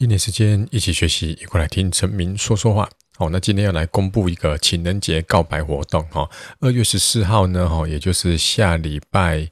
一年时间一起学习，一块来听陈明说说话。好，那今天要来公布一个情人节告白活动哈，二月十四号呢哈，也就是下礼拜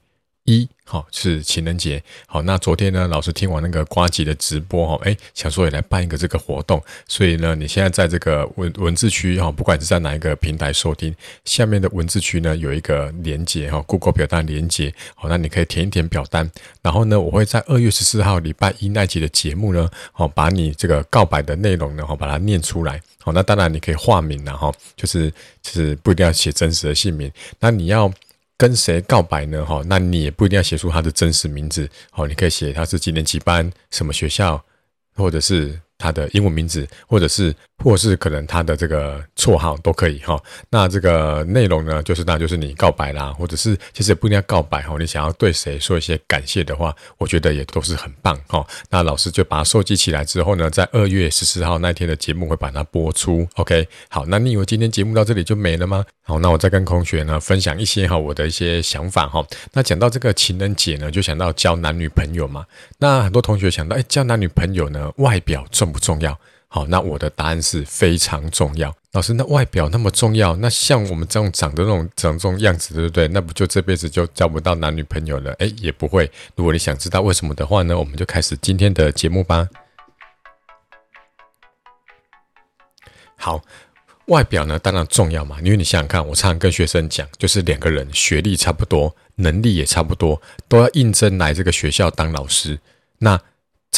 一。好，是情人节。好，那昨天呢，老师听完那个瓜吉的直播哈，哎，想说也来办一个这个活动。所以呢，你现在在这个文文字区哈，不管是在哪一个平台收听，下面的文字区呢有一个连接哈，Google 表单连接。好，那你可以填一填表单。然后呢，我会在二月十四号礼拜一那集的节目呢，好，把你这个告白的内容呢，好，把它念出来。好，那当然你可以化名了哈，就是就是不一定要写真实的姓名。那你要。跟谁告白呢？哈，那你也不一定要写出他的真实名字，好，你可以写他是几年几班，什么学校，或者是。他的英文名字，或者是，或是可能他的这个绰号都可以哈。那这个内容呢，就是那就是你告白啦，或者是其实也不一定要告白哈。你想要对谁说一些感谢的话，我觉得也都是很棒哈。那老师就把它收集起来之后呢，在二月十四号那天的节目会把它播出。OK，好，那你以为今天节目到这里就没了吗？好，那我再跟同学呢分享一些哈我的一些想法哈。那讲到这个情人节呢，就想到交男女朋友嘛。那很多同学想到，哎，交男女朋友呢，外表重。重不重要？好，那我的答案是非常重要。老师，那外表那么重要？那像我们这种长的那种长这种样子，对不对？那不就这辈子就交不到男女朋友了？诶，也不会。如果你想知道为什么的话呢，我们就开始今天的节目吧。好，外表呢当然重要嘛，因为你想想看，我常常跟学生讲，就是两个人学历差不多，能力也差不多，都要应征来这个学校当老师，那。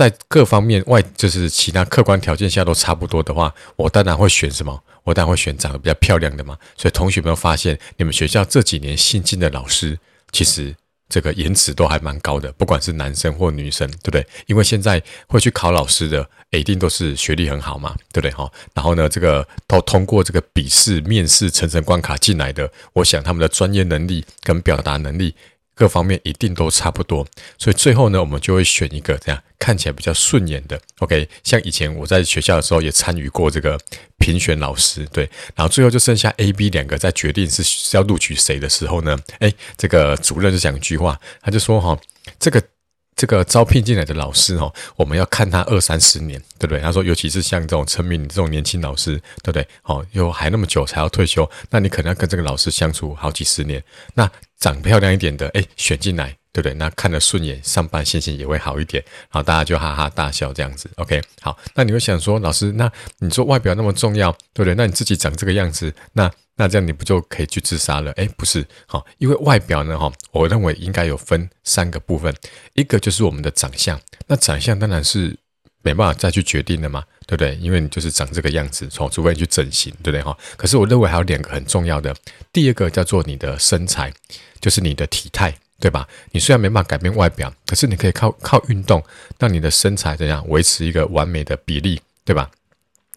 在各方面外，就是其他客观条件下都差不多的话，我当然会选什么？我当然会选长得比较漂亮的嘛。所以同学们发现，你们学校这几年新进的老师，其实这个颜值都还蛮高的，不管是男生或女生，对不对？因为现在会去考老师的，一定都是学历很好嘛，对不对？哈，然后呢，这个都通过这个笔试、面试层层关卡进来的，我想他们的专业能力跟表达能力。各方面一定都差不多，所以最后呢，我们就会选一个这样看起来比较顺眼的。OK，像以前我在学校的时候也参与过这个评选老师，对，然后最后就剩下 A、B 两个在决定是是要录取谁的时候呢，诶，这个主任就讲一句话，他就说哈，这个。这个招聘进来的老师哦，我们要看他二三十年，对不对？他说，尤其是像这种陈明这种年轻老师，对不对？哦，又还那么久才要退休，那你可能要跟这个老师相处好几十年。那长漂亮一点的，哎，选进来。对不对？那看得顺眼，上班心情也会好一点，然后大家就哈哈大笑这样子。OK，好，那你会想说，老师，那你说外表那么重要，对不对？那你自己长这个样子，那那这样你不就可以去自杀了？哎，不是，好，因为外表呢，哈，我认为应该有分三个部分，一个就是我们的长相，那长相当然是没办法再去决定了嘛，对不对？因为你就是长这个样子，从除非你去整形，对不对？哈，可是我认为还有两个很重要的，第二个叫做你的身材，就是你的体态。对吧？你虽然没办法改变外表，可是你可以靠靠运动，让你的身材怎样维持一个完美的比例，对吧？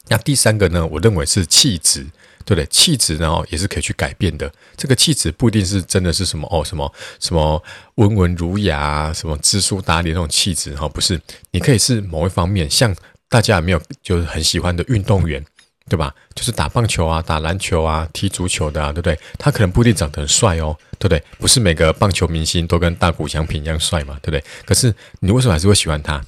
那第三个呢？我认为是气质，对不对？气质呢，也是可以去改变的。这个气质不一定是真的是什么哦，什么什么温文儒雅，什么知书达理那种气质哈，不是。你可以是某一方面，像大家有没有就是很喜欢的运动员。对吧？就是打棒球啊，打篮球啊，踢足球的啊，对不对？他可能不一定长得很帅哦，对不对？不是每个棒球明星都跟大谷翔平一样帅嘛，对不对？可是你为什么还是会喜欢他？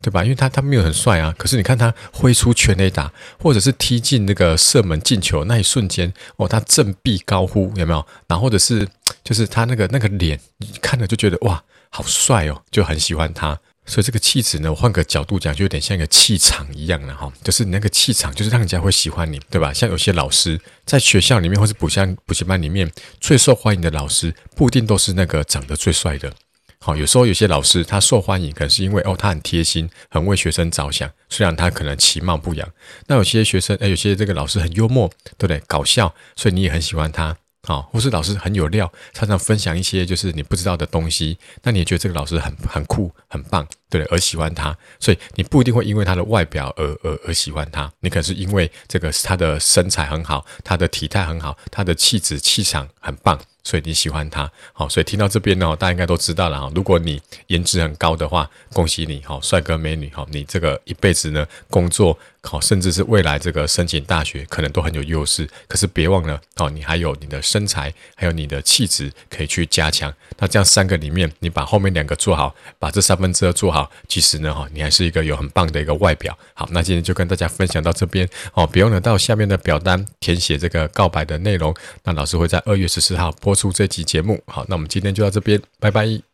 对吧？因为他他没有很帅啊。可是你看他挥出全垒打，或者是踢进那个射门进球那一瞬间，哦，他振臂高呼，有没有？然后或者是就是他那个那个脸，看了就觉得哇，好帅哦，就很喜欢他。所以这个气质呢，我换个角度讲，就有点像一个气场一样的哈，就是你那个气场，就是让人家会喜欢你，对吧？像有些老师在学校里面，或是补习补习班里面，最受欢迎的老师，不一定都是那个长得最帅的。好，有时候有些老师他受欢迎，可能是因为哦，他很贴心，很为学生着想，虽然他可能其貌不扬。那有些学生，哎，有些这个老师很幽默，对不对？搞笑，所以你也很喜欢他。好，或是老师很有料，常常分享一些就是你不知道的东西，那你也觉得这个老师很很酷、很棒，对，而喜欢他。所以你不一定会因为他的外表而而而喜欢他，你可能是因为这个他的身材很好，他的体态很好，他的气质气场很棒，所以你喜欢他。好，所以听到这边呢，大家应该都知道了哈。如果你颜值很高的话，恭喜你，好，帅哥美女，好，你这个一辈子呢，工作。好，甚至是未来这个申请大学可能都很有优势。可是别忘了，哦，你还有你的身材，还有你的气质可以去加强。那这样三个里面，你把后面两个做好，把这三分之二做好，其实呢，哈，你还是一个有很棒的一个外表。好，那今天就跟大家分享到这边。哦，别忘了到下面的表单填写这个告白的内容。那老师会在二月十四号播出这集节目。好，那我们今天就到这边，拜拜。